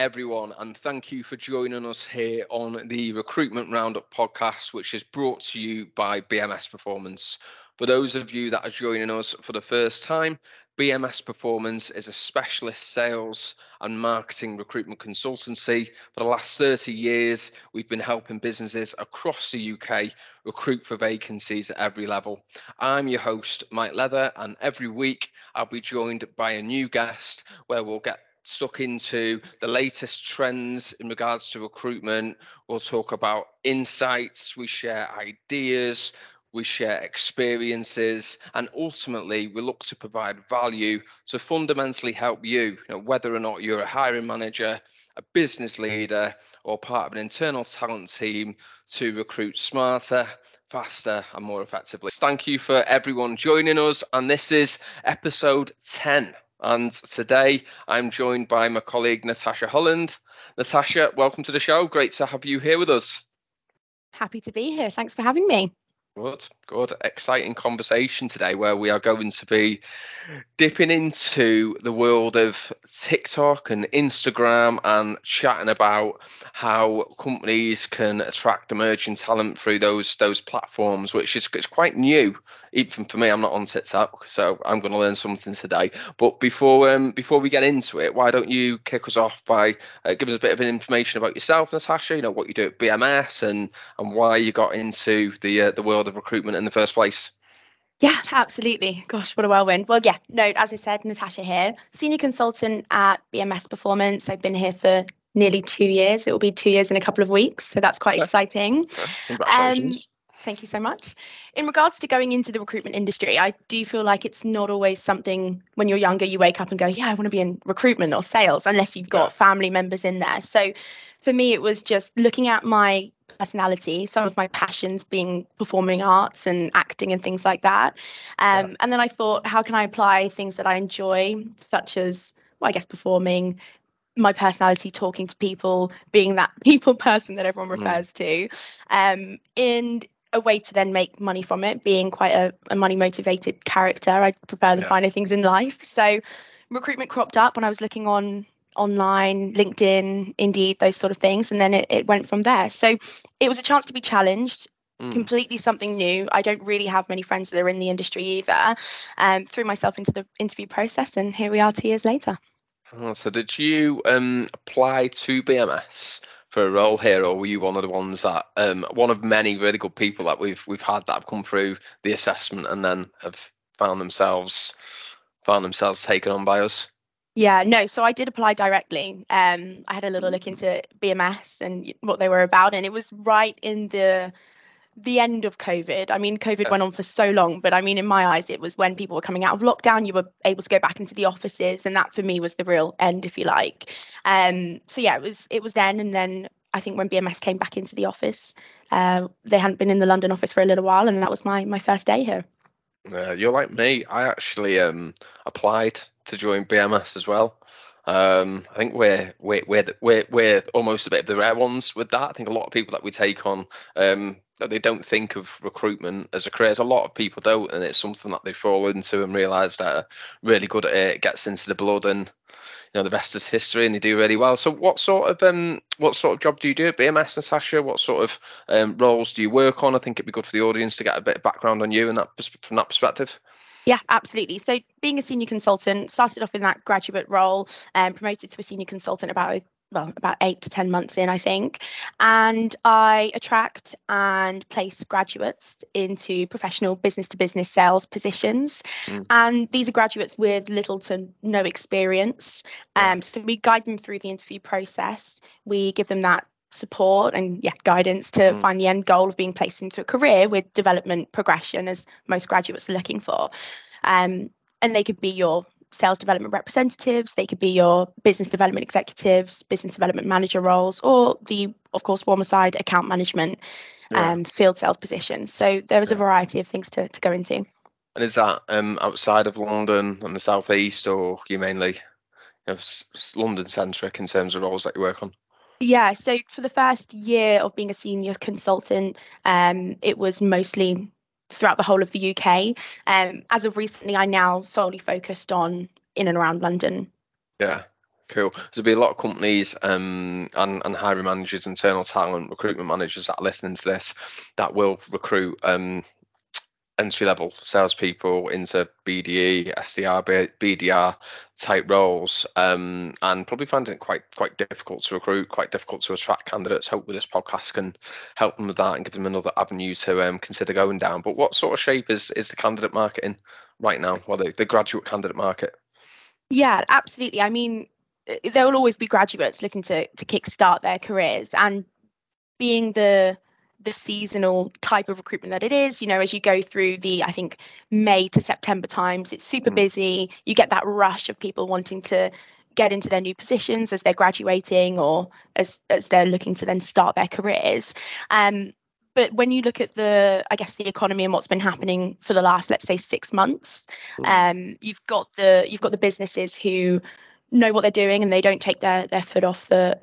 everyone, and thank you for joining us here on the Recruitment Roundup podcast, which is brought to you by BMS Performance. For those of you that are joining us for the first time, BMS Performance is a specialist sales and marketing recruitment consultancy. For the last 30 years, we've been helping businesses across the UK recruit for vacancies at every level. I'm your host, Mike Leather, and every week I'll be joined by a new guest where we'll get stuck into the latest trends in regards to recruitment. We'll talk about insights, we share ideas, we share experiences, and ultimately we look to provide value to fundamentally help you, you know, whether or not you're a hiring manager, a business leader, or part of an internal talent team to recruit smarter, faster, and more effectively. Thank you for everyone joining us, and this is episode 10. And today I'm joined by my colleague Natasha Holland. Natasha, welcome to the show. Great to have you here with us. Happy to be here. Thanks for having me. Good, good, exciting conversation today where we are going to be dipping into the world of TikTok and Instagram and chatting about how companies can attract emerging talent through those those platforms, which is it's quite new. Even for me, I'm not on TikTok, so I'm going to learn something today. But before um before we get into it, why don't you kick us off by uh, giving us a bit of information about yourself, Natasha? You know what you do at BMS and and why you got into the uh, the world of recruitment in the first place. Yeah, absolutely. Gosh, what a whirlwind. Well, yeah, no, as I said, Natasha here, senior consultant at BMS Performance. I've been here for nearly two years. It will be two years in a couple of weeks, so that's quite exciting. Congratulations. Um, thank you so much. In regards to going into the recruitment industry, I do feel like it's not always something when you're younger you wake up and go, yeah, I want to be in recruitment or sales, unless you've got yeah. family members in there. So for me, it was just looking at my personality, some of my passions being performing arts and acting and things like that. Um, yeah. And then I thought, how can I apply things that I enjoy, such as, well, I guess, performing, my personality, talking to people, being that people person that everyone mm. refers mm. to, um, in a way to then make money from it, being quite a, a money motivated character. I prefer the yeah. finer things in life. So recruitment cropped up when I was looking on online, LinkedIn, Indeed, those sort of things. And then it, it went from there. So it was a chance to be challenged. Mm. Completely something new. I don't really have many friends that are in the industry either. Um, threw myself into the interview process, and here we are two years later. Oh, so, did you um, apply to BMS for a role here, or were you one of the ones that um, one of many really good people that we've we've had that have come through the assessment and then have found themselves found themselves taken on by us? Yeah, no. So I did apply directly. Um, I had a little look into BMS and what they were about, and it was right in the the end of COVID. I mean, COVID yeah. went on for so long, but I mean, in my eyes, it was when people were coming out of lockdown. You were able to go back into the offices, and that for me was the real end, if you like. Um, so yeah, it was it was then, and then I think when BMS came back into the office, uh, they hadn't been in the London office for a little while, and that was my my first day here. Uh, you're like me. I actually um, applied to join BMS as well. Um, I think we're we're we're we're we're almost a bit of the rare ones with that. I think a lot of people that we take on um, they don't think of recruitment as a career. As a lot of people don't, and it's something that they fall into and realise that are really good at it. Gets into the blood, and know the rest is history, and they do really well. So, what sort of um, what sort of job do you do at BMS, Natasha? What sort of um, roles do you work on? I think it'd be good for the audience to get a bit of background on you and that from that perspective. Yeah, absolutely. So, being a senior consultant, started off in that graduate role and promoted to a senior consultant about well, about eight to 10 months in, I think. And I attract and place graduates into professional business to business sales positions. Mm. And these are graduates with little to no experience. Um, so we guide them through the interview process. We give them that support and yeah guidance to mm. find the end goal of being placed into a career with development progression as most graduates are looking for um, and they could be your sales development representatives they could be your business development executives business development manager roles or the of course warmer side account management yeah. um, field sales positions so there is yeah. a variety of things to, to go into and is that um, outside of london and the southeast or you mainly you know, london centric in terms of roles that you work on yeah, so for the first year of being a senior consultant, um, it was mostly throughout the whole of the UK. Um, as of recently, I now solely focused on in and around London. Yeah, Cool. There'll be a lot of companies um, and, and hiring managers, internal talent, recruitment managers that are listening to this that will recruit um, entry level salespeople into BDE, SDR, BDR type roles, um, and probably finding it quite quite difficult to recruit, quite difficult to attract candidates. Hopefully, this podcast can help them with that and give them another avenue to um, consider going down. But what sort of shape is is the candidate market in right now? Well, the, the graduate candidate market. Yeah, absolutely. I mean, there will always be graduates looking to to kickstart their careers, and being the the seasonal type of recruitment that it is. You know, as you go through the, I think, May to September times, it's super mm. busy. You get that rush of people wanting to get into their new positions as they're graduating or as as they're looking to then start their careers. Um, but when you look at the, I guess, the economy and what's been happening for the last, let's say, six months, mm. um, you've got the you've got the businesses who know what they're doing and they don't take their their foot off the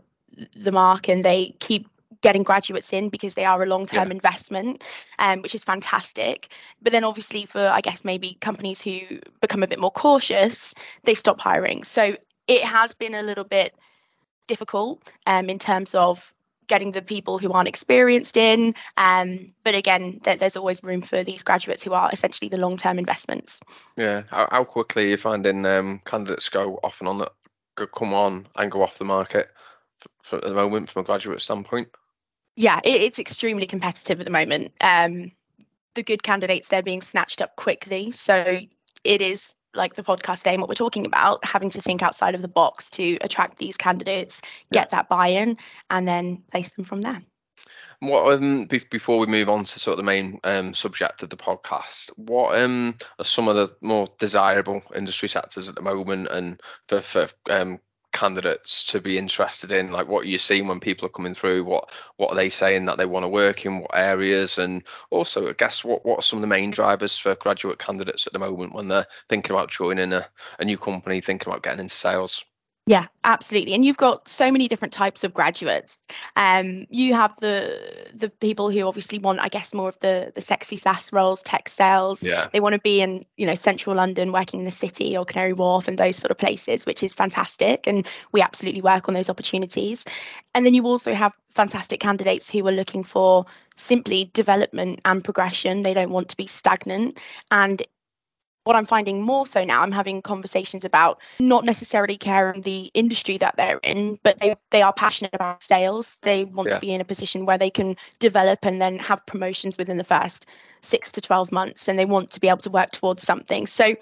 the mark and they keep getting graduates in because they are a long-term yeah. investment um, which is fantastic. But then obviously for i guess maybe companies who become a bit more cautious they stop hiring. So it has been a little bit difficult um, in terms of getting the people who aren't experienced in um, but again th- there's always room for these graduates who are essentially the long-term investments. Yeah. How, how quickly are you finding um, candidates go off and on that come on and go off the market for, at the moment from a graduate standpoint yeah, it, it's extremely competitive at the moment. Um, the good candidates they're being snatched up quickly, so it is like the podcast name, what we're talking about, having to think outside of the box to attract these candidates, get yeah. that buy-in, and then place them from there. What um before we move on to sort of the main um subject of the podcast, what um are some of the more desirable industry sectors at the moment, and for for um candidates to be interested in like what you're seeing when people are coming through what what are they saying that they want to work in what areas and also i guess what what are some of the main drivers for graduate candidates at the moment when they're thinking about joining a, a new company thinking about getting into sales yeah, absolutely. And you've got so many different types of graduates. Um, you have the the people who obviously want, I guess, more of the the sexy SaaS roles, tech sales. Yeah. They want to be in, you know, central London, working in the city or Canary Wharf and those sort of places, which is fantastic. And we absolutely work on those opportunities. And then you also have fantastic candidates who are looking for simply development and progression. They don't want to be stagnant. And what I'm finding more so now, I'm having conversations about not necessarily caring the industry that they're in, but they, they are passionate about sales. They want yeah. to be in a position where they can develop and then have promotions within the first six to 12 months, and they want to be able to work towards something. So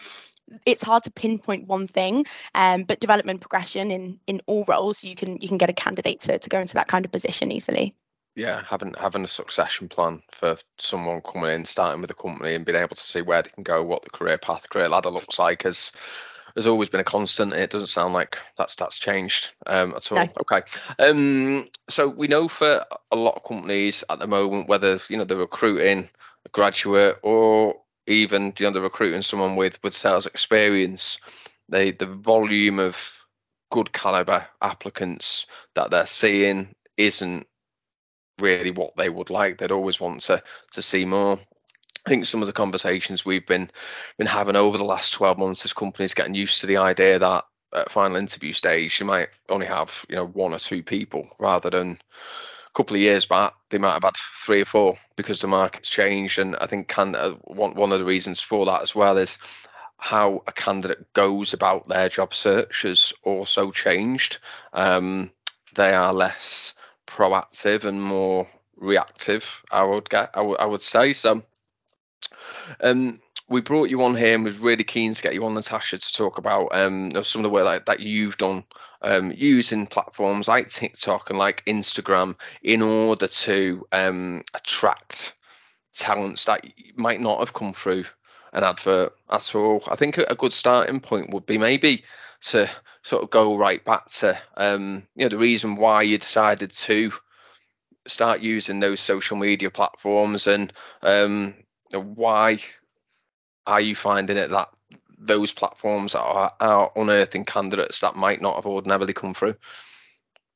it's hard to pinpoint one thing um, but development progression in in all roles you can you can get a candidate to, to go into that kind of position easily yeah, having having a succession plan for someone coming in, starting with a company, and being able to see where they can go, what the career path, career ladder looks like, has has always been a constant. It doesn't sound like that's that's changed um, at all. No. Okay, um, so we know for a lot of companies at the moment, whether you know they're recruiting a graduate or even you know they're recruiting someone with with sales experience, they the volume of good caliber applicants that they're seeing isn't really what they would like. They'd always want to to see more. I think some of the conversations we've been been having over the last 12 months as companies getting used to the idea that at final interview stage you might only have you know one or two people rather than a couple of years back they might have had three or four because the market's changed and I think can uh, one of the reasons for that as well is how a candidate goes about their job search has also changed. Um, they are less proactive and more reactive. I would get, I, w- I would say so. Um, we brought you on here and was really keen to get you on, Natasha, to talk about um some of the work that, that you've done um using platforms like TikTok and like Instagram in order to um attract talents that might not have come through an advert at all. I think a good starting point would be maybe to sort of go right back to um, you know the reason why you decided to start using those social media platforms and um, why are you finding it that those platforms are, are unearthing candidates that might not have ordinarily come through?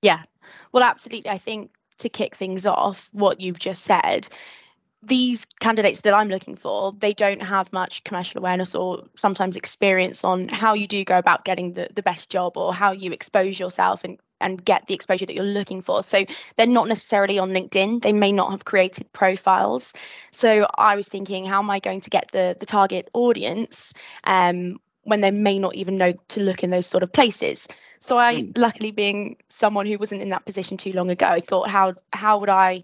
Yeah. Well absolutely. I think to kick things off what you've just said these candidates that I'm looking for, they don't have much commercial awareness or sometimes experience on how you do go about getting the, the best job or how you expose yourself and, and get the exposure that you're looking for. So they're not necessarily on LinkedIn. They may not have created profiles. So I was thinking, how am I going to get the the target audience um, when they may not even know to look in those sort of places? So I, mm. luckily being someone who wasn't in that position too long ago, I thought, how how would I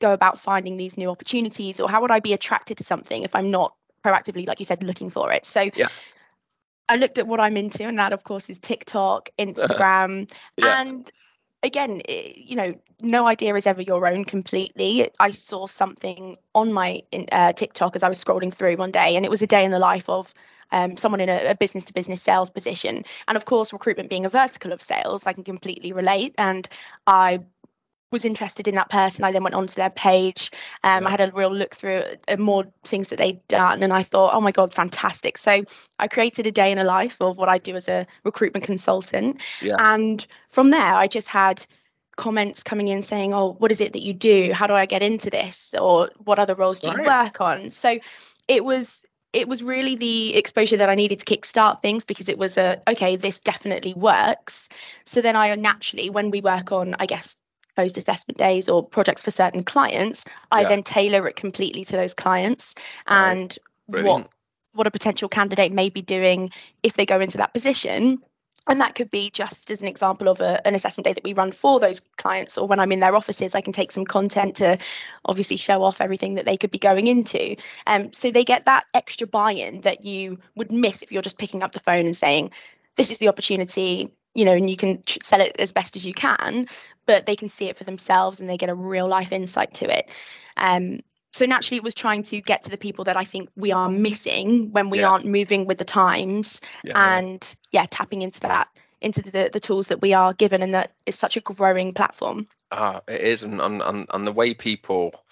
go about finding these new opportunities or how would I be attracted to something if I'm not proactively, like you said, looking for it? So yeah. I looked at what I'm into, and that, of course, is TikTok, Instagram, yeah. and again, it, you know, no idea is ever your own completely. I saw something on my uh, TikTok as I was scrolling through one day, and it was a day in the life of um, someone in a business to business sales position. And of course, recruitment being a vertical of sales, I can completely relate. And I was interested in that person. I then went onto their page. Um, I had a real look through uh, more things that they'd done, and I thought, oh my god, fantastic! So I created a day in a life of what I do as a recruitment consultant, yeah. and from there, I just had comments coming in saying, oh, what is it that you do? How do I get into this? Or what other roles do right. you work on? So it was it was really the exposure that I needed to kickstart things because it was a okay, this definitely works. So then I naturally, when we work on, I guess, closed assessment days or projects for certain clients, I yeah. then tailor it completely to those clients and right. what what a potential candidate may be doing if they go into that position. And that could be just as an example of a, an assessment day that we run for those clients, or when I'm in their offices, I can take some content to obviously show off everything that they could be going into. Um, so they get that extra buy in that you would miss if you're just picking up the phone and saying, This is the opportunity, you know, and you can sell it as best as you can, but they can see it for themselves and they get a real life insight to it. Um, so naturally, it was trying to get to the people that I think we are missing when we yeah. aren't moving with the times, yeah, and yeah. tapping into that into the the tools that we are given, and that is such a growing platform. Ah, it is, and and and the way people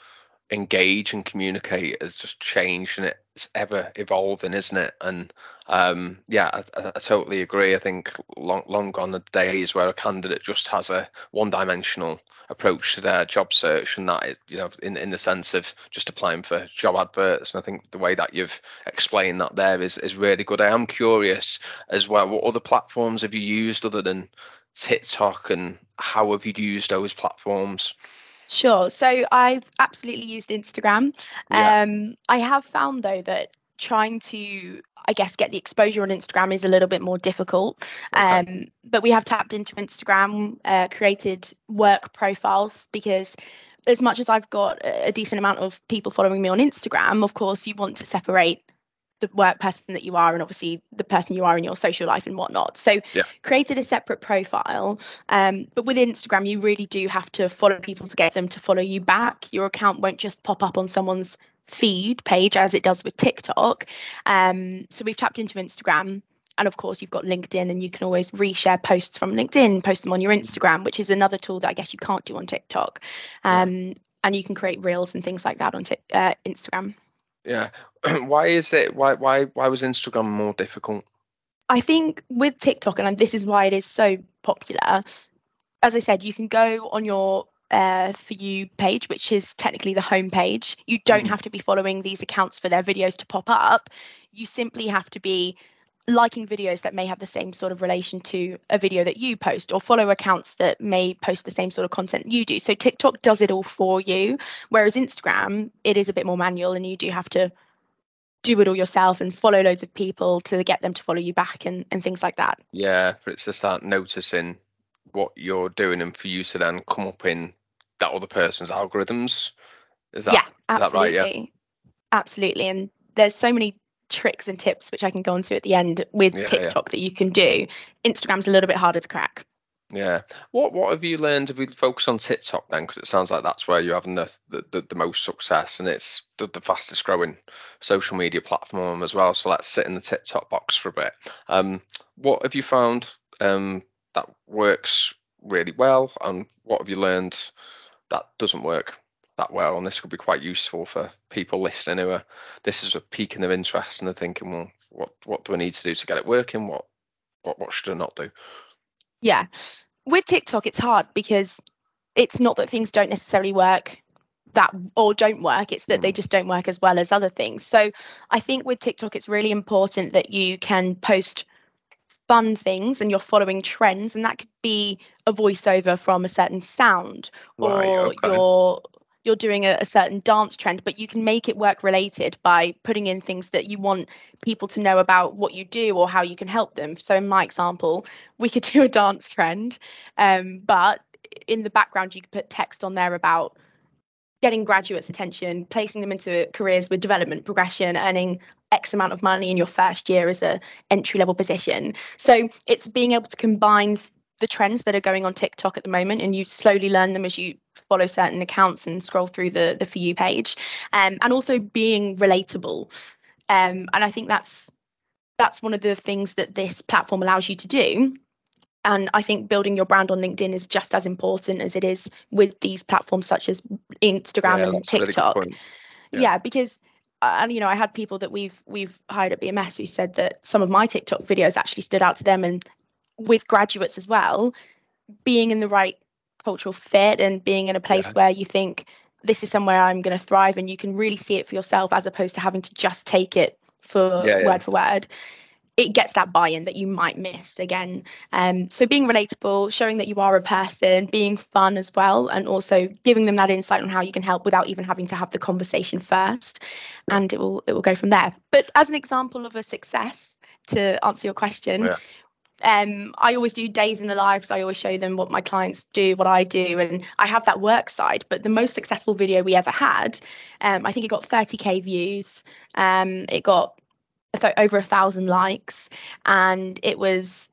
engage and communicate has just changed and it's ever evolving isn't it and um, yeah I, I, totally agree i think long long gone the days where a candidate just has a one dimensional approach to their job search and that is, you know in, in the sense of just applying for job adverts and i think the way that you've explained that there is is really good i am curious as well what other platforms have you used other than tiktok and how have you used those platforms Sure. So I've absolutely used Instagram. Yeah. Um, I have found though that trying to I guess get the exposure on Instagram is a little bit more difficult. Okay. Um, but we have tapped into Instagram, uh, created work profiles because as much as I've got a decent amount of people following me on Instagram, of course, you want to separate the work person that you are and obviously the person you are in your social life and whatnot. So yeah. created a separate profile. Um, but with Instagram, you really do have to follow people to get them to follow you back. Your account won't just pop up on someone's feed page as it does with TikTok. Um, so we've tapped into Instagram. And of course, you've got LinkedIn, and you can always reshare posts from LinkedIn, post them on your Instagram, which is another tool that I guess you can't do on TikTok. Um, yeah. And you can create reels and things like that on t- uh, Instagram. Yeah. why is it? Why why why was Instagram more difficult? I think with TikTok, and this is why it is so popular. As I said, you can go on your uh, for you page, which is technically the home page. You don't mm. have to be following these accounts for their videos to pop up. You simply have to be liking videos that may have the same sort of relation to a video that you post or follow accounts that may post the same sort of content you do. So TikTok does it all for you, whereas Instagram, it is a bit more manual and you do have to do it all yourself and follow loads of people to get them to follow you back and, and things like that. Yeah, but it's to start noticing what you're doing and for you to then come up in that other person's algorithms. Is that, yeah, absolutely. That right? Yeah. Absolutely. And there's so many tricks and tips which I can go into at the end with yeah, TikTok yeah. that you can do. Instagram's a little bit harder to crack. Yeah. What What have you learned? If we focus on TikTok then, because it sounds like that's where you're having the the, the, the most success, and it's the, the, fastest growing social media platform as well. So let's sit in the TikTok box for a bit. Um, what have you found um, that works really well, and what have you learned that doesn't work? that well, and this could be quite useful for people listening who are this is a piquing their interest and they're thinking, well, what what do I need to do to get it working? What what what should I not do? Yeah, with TikTok, it's hard because it's not that things don't necessarily work that or don't work it's that Mm. they just don't work as well as other things so i think with tiktok it's really important that you can post fun things and you're following trends and that could be a voiceover from a certain sound Right, or okay. you're you're doing a, a certain dance trend but you can make it work related by putting in things that you want people to know about what you do or how you can help them so in my example we could do a dance trend um, but in the background you could put text on there about getting graduates attention placing them into careers with development progression earning x amount of money in your first year as a entry level position so it's being able to combine the trends that are going on tiktok at the moment and you slowly learn them as you follow certain accounts and scroll through the the for you page um, and also being relatable um, and i think that's that's one of the things that this platform allows you to do and I think building your brand on LinkedIn is just as important as it is with these platforms such as Instagram Yeah, and a really TikTok. Yeah. Yeah. because and you know I had people that we've we've hired at BMS who said that some of my TikTok videos actually stood out to them, and with graduates as well, being in the right cultural fit and being in a place Yeah. where you think this is somewhere I'm going to thrive, and you can really see it for yourself as opposed to having to just take it for Yeah, yeah. word for word it gets that buy-in that you might miss again um, so being relatable showing that you are a person being fun as well and also giving them that insight on how you can help without even having to have the conversation first and it will it will go from there but as an example of a success to answer your question Yeah. um, I always do days in the lives. I always show them what my clients do, what I do, and I have that work side. But the most successful video we ever had, um, I think it got 30k views. Um, it got over a thousand likes, and it was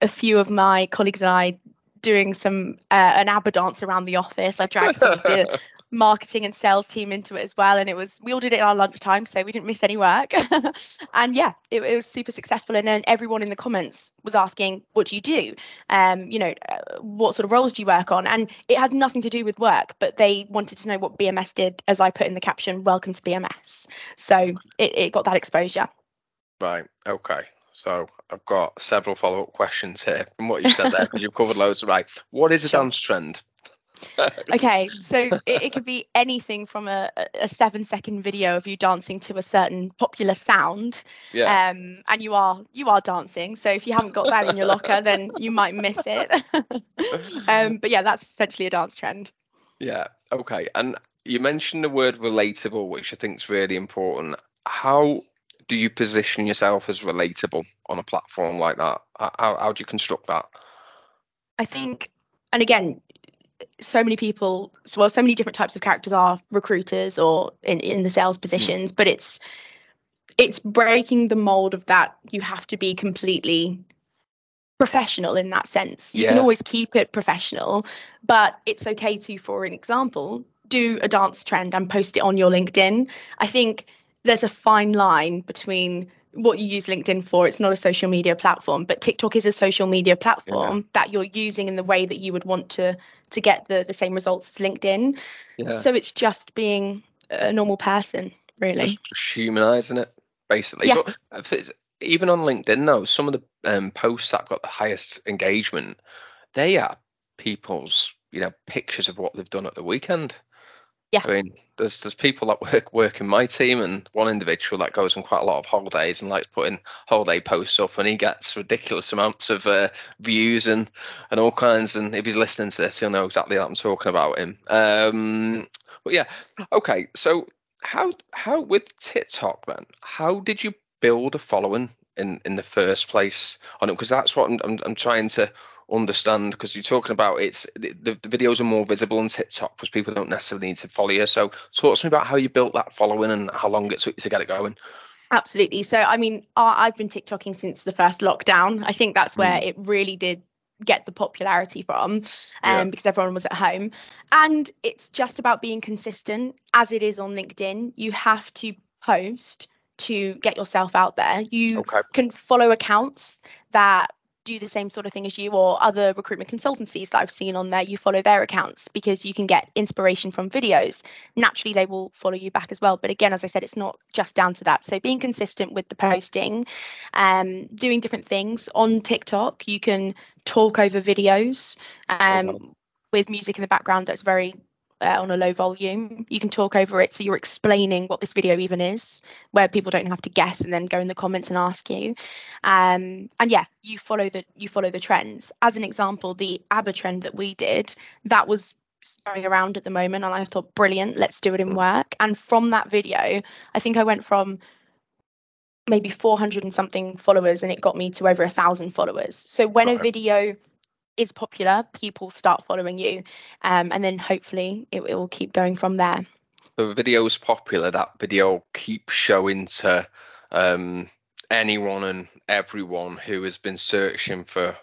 a few of my colleagues and I doing some uh, an ABBA dance around the office. I dragged some of the marketing and sales team into it as well, and it was we all did it in our lunchtime, so we didn't miss any work. and yeah, it, it was super successful. And then everyone in the comments was asking, "What do you do? Um, you know, uh, what sort of roles do you work on?" And it had nothing to do with work, but they wanted to know what BMS did, as I put in the caption, "Welcome to BMS." So it, it got that exposure. Right. Okay. So I've got several follow-up questions here from what you said there because you've covered loads. Right. What is a Sure. dance trend? okay so it, it could be anything from a, a- a seven second video of you dancing to a certain popular sound Yeah. um and you are you are dancing so if you haven't got that in your locker then you might miss it um but yeah that's essentially a dance trend Yeah. Okay. And you mentioned the word relatable, which I think is really important. How do you position yourself as relatable on a platform like that? How, how do you construct that? i think and again so many people so well so many different types of characters are recruiters or in, in the sales positions but it's it's breaking the mold of that you have to be completely professional in that sense you can always keep it professional but it's okay to for an example do a dance trend and post it on your linkedin i think there's a fine line between what you use linkedin for it's not a social media platform but tiktok is a social media platform that you're using in the way that you would want to to get the the same results as linkedin. Yeah. so it's just being a normal person really. Just, humanizing it basically. Yeah. but even on linkedin though some of the um, posts that have got the highest engagement they are people's you know pictures of what they've done at the weekend Yeah. i mean there's there's people that work work in my team and one individual that goes on quite a lot of holidays and likes putting holiday posts up and he gets ridiculous amounts of uh, views and and all kinds and if he's listening to this he'll know exactly what i'm talking about him um but yeah okay so how how with TikTok then? How did you build a following in in the first place on it? Because that's what I'm I'm, I'm trying to understand. Because you're talking about it's the, the videos are more visible on TikTok because people don't necessarily need to follow you. So talk to me about how you built that following and how long it took you to get it going. Absolutely. So, I mean, I- I've been TikToking since the first lockdown. I think that's where it really did get the popularity from um, Yeah. because everyone was at home. And it's just about being consistent as it is on LinkedIn. You have to post to get yourself out there. You Okay. can follow accounts that do the same sort of thing as you or other recruitment consultancies that I've seen on there. You follow their accounts because you can get inspiration from videos. Naturally, they will follow you back as well. But again, as I said, it's not just down to that. So being consistent with the posting, um, doing different things on TikTok, you can talk over videos um, with music in the background that's very uh, on a low volume. You can talk over it, so you're explaining what this video even is, where people don't have to guess and then go in the comments and ask you. Um, and yeah, you follow the you follow the trends. As an example, the ABBA trend that we did, that was going around at the moment, and I thought, brilliant, let's do it in work. And from that video, I think I went from maybe 400 and something followers and it got me to over a thousand followers so when right. a video is popular, people start following you, um, and then hopefully it, it will keep going from there. The video's popular. That video keeps showing to um, anyone and everyone who has been searching for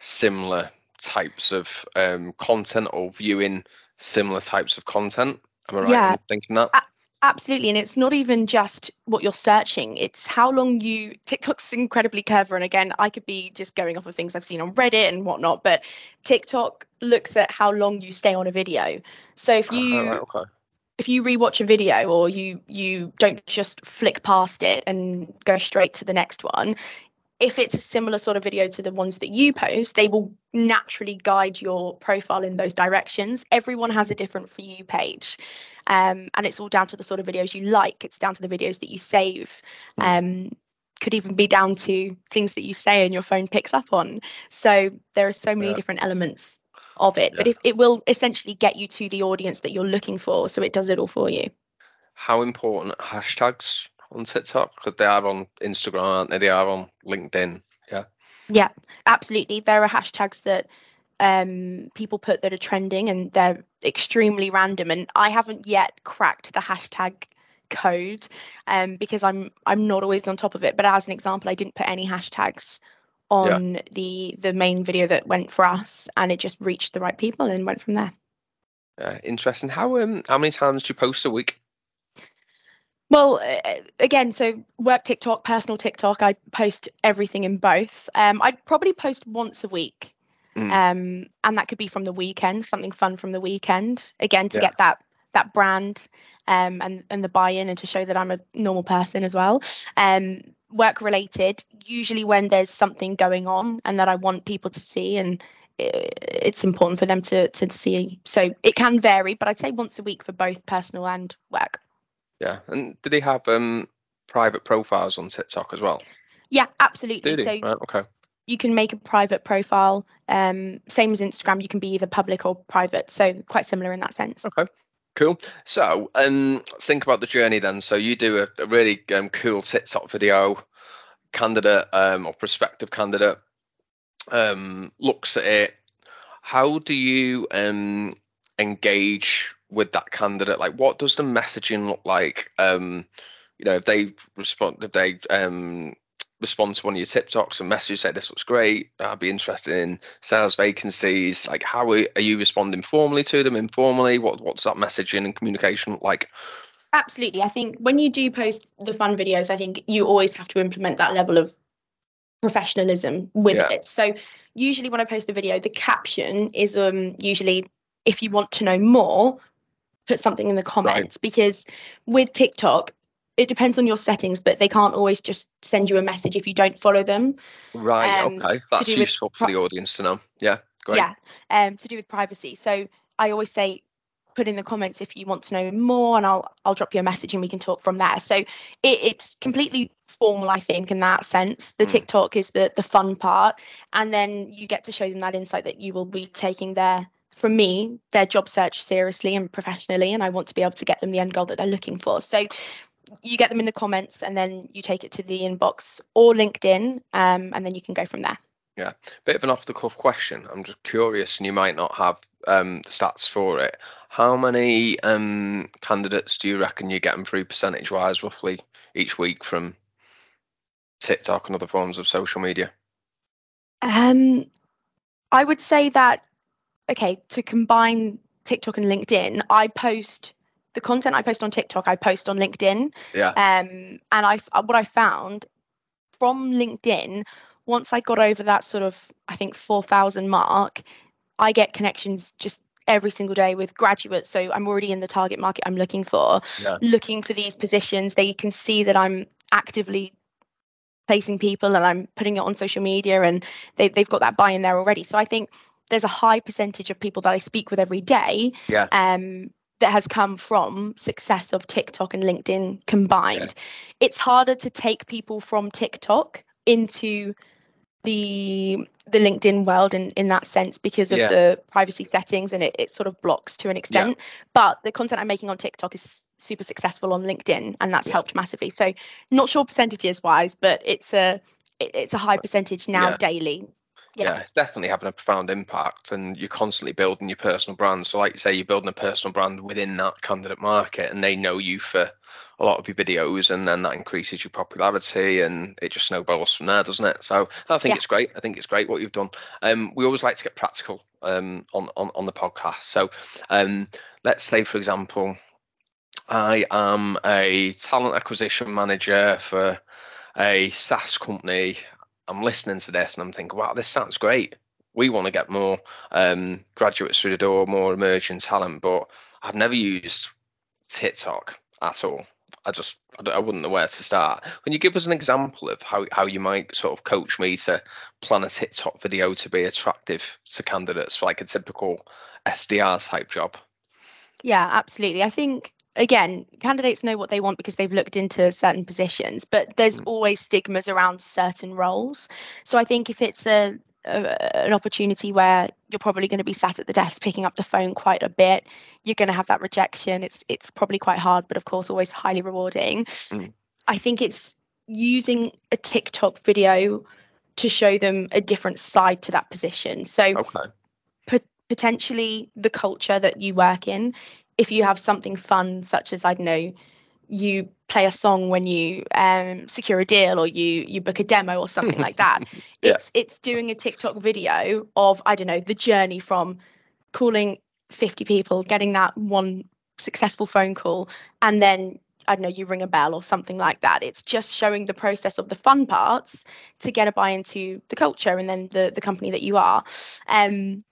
similar types of um, content or viewing similar types of content. Am I right yeah. in thinking that? Absolutely. And it's not even just what you're searching, it's how long you. TikTok's incredibly clever. And again, I could be just going off of things I've seen on Reddit and whatnot, but TikTok looks at how long you stay on a video. So if you. Uh, okay. If you rewatch a video or you you don't just flick past it and go straight to the next one, if it's a similar sort of video to the ones that you post, they will naturally guide your profile in those directions. Everyone has a different for you page. Um, and it's all down to the sort of videos you like. It's down to the videos that you save. Um, could even be down to things that you say and your phone picks up on. So there are so many yeah. different elements of it, yeah. but if, it will essentially get you to the audience that you're looking for. So it does it all for you. How important hashtags on TikTok? Because they are on Instagram, aren't they? They are on LinkedIn. Yeah. Yeah, absolutely. There are hashtags that um, people put that are trending and they're extremely random. And I haven't yet cracked the hashtag code um, because I'm I'm not always on top of it. But as an example, I didn't put any hashtags on yeah. the the main video that went for us, and it just reached the right people and went from there. Uh, interesting. How um how many times do you post a week? Well, again, so work TikTok, personal TikTok, I post everything in both. Um, I'd probably post once a week. Mm. Um, and that could be from the weekend, something fun from the weekend. Again, to yeah. get that that brand um, and and the buy-in and to show that I'm a normal person as well. Um, work related, usually when there's something going on and that I want people to see and it's important for them to to see. So it can vary, but I'd say once a week for both personal and work. Yeah, and do they have um private profiles on TikTok as well? Yeah, absolutely. So right, okay. You can make a private profile. Um, same as Instagram, you can be either public or private. So quite similar in that sense. Okay. Cool. So, um, let's think about the journey then. So you do a, a really um, cool TikTok video. Candidate um, or prospective candidate um, looks at it. How do you um, engage with that candidate? Like, what does the messaging look like? Um, you know, if they respond, if they um, respond to one of your TikToks and message say this looks great, I'd be interested in sales vacancies. Like, how are, are you responding formally to them, informally? What what's that messaging and communication look like? Absolutely. I think when you do post the fun videos, I think you always have to implement that level of professionalism with yeah. it. So usually when I post the video, the caption is um usually if you want to know more, put something in the comments right. because with TikTok, it depends on your settings, but they can't always just send you a message if you don't follow them. Right. Um, okay. That's useful for the audience to know. Yeah. Great. Yeah. Um, to do with privacy. So I always say, put in the comments if you want to know more, and I'll I'll drop you a message and we can talk from there. So it, it's completely formal, I think, in that sense. The mm. TikTok is the the fun part, and then you get to show them that insight that you will be taking their from me their job search seriously and professionally and i want to be able to get them the end goal that they're looking for so you get them in the comments and then you take it to the inbox or LinkedIn um, and then you can go from there. Yeah, bit of an off the cuff question. I'm just curious, and you might not have um, the stats for it. How many um, candidates do you reckon you're getting through percentage wise, roughly each week from TikTok and other forms of social media? Um, I would say that okay to combine TikTok and LinkedIn. I post the content I post on TikTok, I post on LinkedIn. Yeah. Um, and I what I found from LinkedIn, once I got over that sort of I think four thousand mark, I get connections just every single day with graduates. So I'm already in the target market I'm looking for, yeah. looking for these positions. They can see that I'm actively placing people and I'm putting it on social media and they, they've got that buy in there already. So I think there's a high percentage of people that I speak with every day yeah. um, that has come from success of TikTok and LinkedIn combined. Yeah. It's harder to take people from TikTok into the the LinkedIn world in, in that sense because of yeah. the privacy settings and it, it sort of blocks to an extent. Yeah. But the content I'm making on TikTok is super successful on LinkedIn and that's yeah. helped massively. So not sure percentages wise, but it's a it, it's a high percentage now daily yeah. yeah. it's definitely having a profound impact and you're constantly building your personal brand so like you say you're building a personal brand within that candidate market and they know you for a lot of your videos and then that increases your popularity and it just snowballs from there doesn't it so i think yeah. it's great i think it's great what you've done um, we always like to get practical um, on, on on the podcast so um, let's say for example i am a talent acquisition manager for a SaaS company I'm listening to this and I'm thinking, wow, this sounds great. We want to get more um, graduates through the door, more emerging talent, but I've never used TikTok at all. I just I wouldn't know where to start. Can you give us an example of how, how you might sort of coach me to plan a TikTok video to be attractive to candidates for like a typical SDR type job? Yeah, absolutely. I think again, candidates know what they want because they've looked into certain positions, but there's mm. always stigmas around certain roles. So I think if it's a, a an opportunity where you're probably going to be sat at the desk picking up the phone quite a bit, you're going to have that rejection. It's it's probably quite hard, but of course always highly rewarding. Mm. I think it's using a TikTok video to show them a different side to that position. So okay. potentially the culture that you work in if you have something fun such as i don't know you play a song when you um, secure a deal or you you book a demo or something like that yeah. it's it's doing a tiktok video of i don't know the journey from calling 50 people getting that one successful phone call and then I don't know, you ring a bell or something like that. It's just showing the process of the fun parts to get a buy into the culture and then the the company that you are. Um,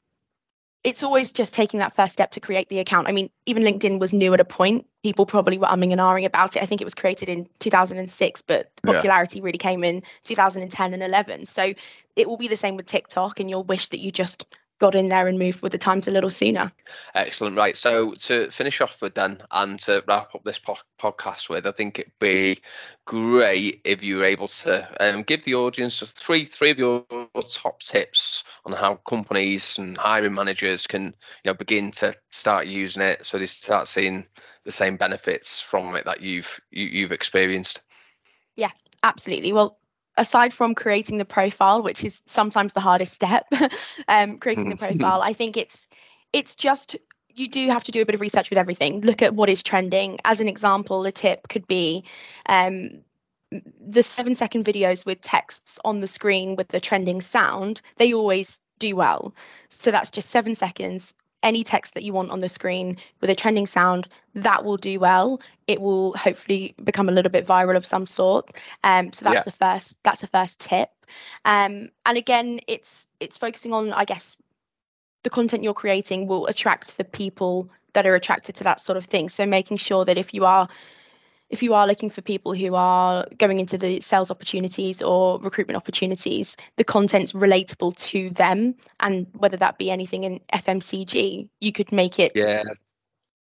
it's always just taking that first step to create the account. I mean, even LinkedIn was new at a point. People probably were umming and ahhing about it. I think it was created in 2006, but the popularity yeah. really came in 2010 and 11. So it will be the same with TikTok, and you'll wish that you just got in there and moved with the times a little sooner. Excellent. Right. So to finish off with then and to wrap up this po- podcast with, I think it'd be great if you were able to um, give the audience three three of your top tips on how companies and hiring managers can you know begin to start using it so they start seeing the same benefits from it that you've you, you've experienced. Yeah, absolutely. Well, aside from creating the profile, which is sometimes the hardest step, um, creating the mm. profile, I think it's it's just you do have to do a bit of research with everything. Look at what is trending. As an example, a tip could be um, the seven second videos with texts on the screen with the trending sound. They always do well. So that's just seven seconds any text that you want on the screen with a trending sound that will do well. It will hopefully become a little bit viral of some sort. Um so that's yeah. the first that's the first tip. Um and again it's it's focusing on i guess the content you're creating will attract the people that are attracted to that sort of thing. So making sure that if you are if you are looking for people who are going into the sales opportunities or recruitment opportunities, the content's relatable to them. And whether that be anything in FMCG, you could make it yeah.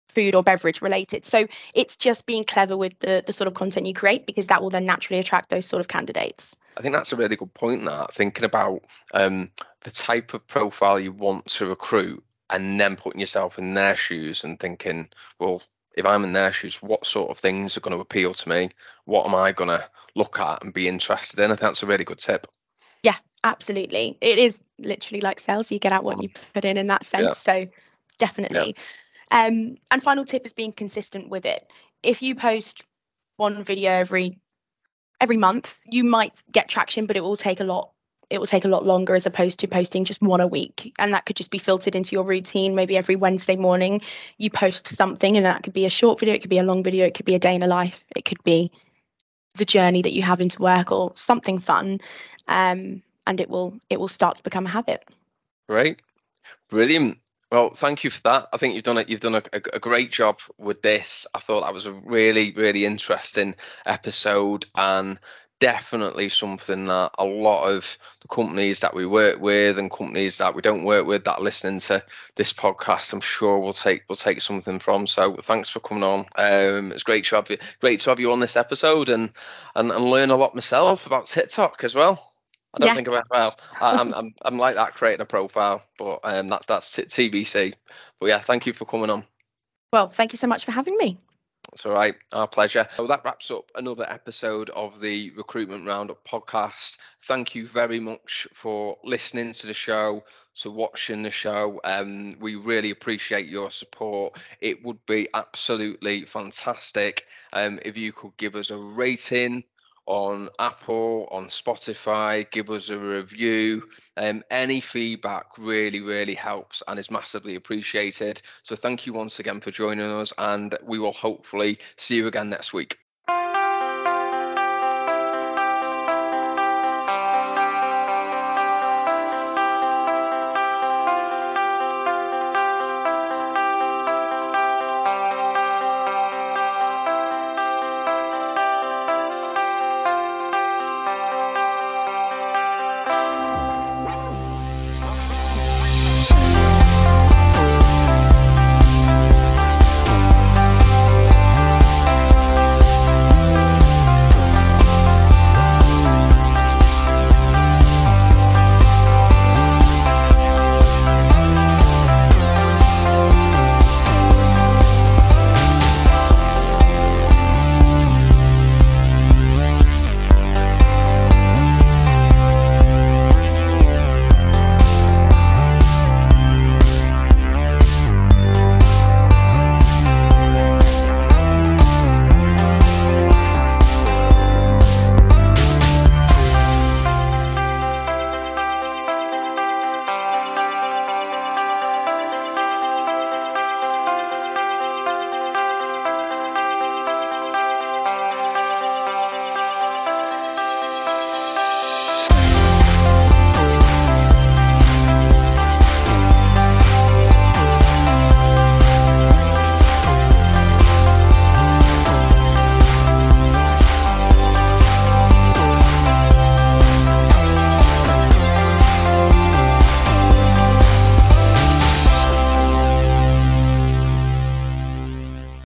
food or beverage related. So it's just being clever with the, the sort of content you create because that will then naturally attract those sort of candidates. I think that's a really good point. That thinking about um, the type of profile you want to recruit and then putting yourself in their shoes and thinking, well, if I'm in their shoes, what sort of things are going to appeal to me? What am I going to look at and be interested in? I think that's a really good tip. Yeah, absolutely. It is literally like sales. You get out what you put in in that sense. Yeah. So definitely. Yeah. Um, and final tip is being consistent with it. If you post one video every every month, you might get traction, but it will take a lot it will take a lot longer as opposed to posting just one a week. And that could just be filtered into your routine. Maybe every Wednesday morning you post something, and that could be a short video, it could be a long video, it could be a day in a life, it could be the journey that you have into work or something fun. Um, and it will it will start to become a habit. Right. Brilliant. Well, thank you for that. I think you've done it. You've done a, a, a, great job with this. I thought that was a really, really interesting episode, and definitely something that a lot of the companies that we work with and companies that we don't work with that are listening to this podcast, I'm sure we'll take we'll take something from. So thanks for coming on. Um, it's great to have you great to have you on this episode and and, and learn a lot myself about TikTok as well. I don't yeah. think about well. I, am I'm I'm like that creating a profile, but um, that's that's TBC. But yeah, thank you for coming on. Well, thank you so much for having me. That's all right. Our pleasure. So that wraps up another episode of the Recruitment Roundup podcast. Thank you very much for listening to the show, to watching the show. Um, we really appreciate your support. It would be absolutely fantastic um, if you could give us a rating on Apple, on Spotify, give us a review. Um, any feedback really, really helps and is massively appreciated. So thank you once again for joining us, and we will hopefully see you again next week.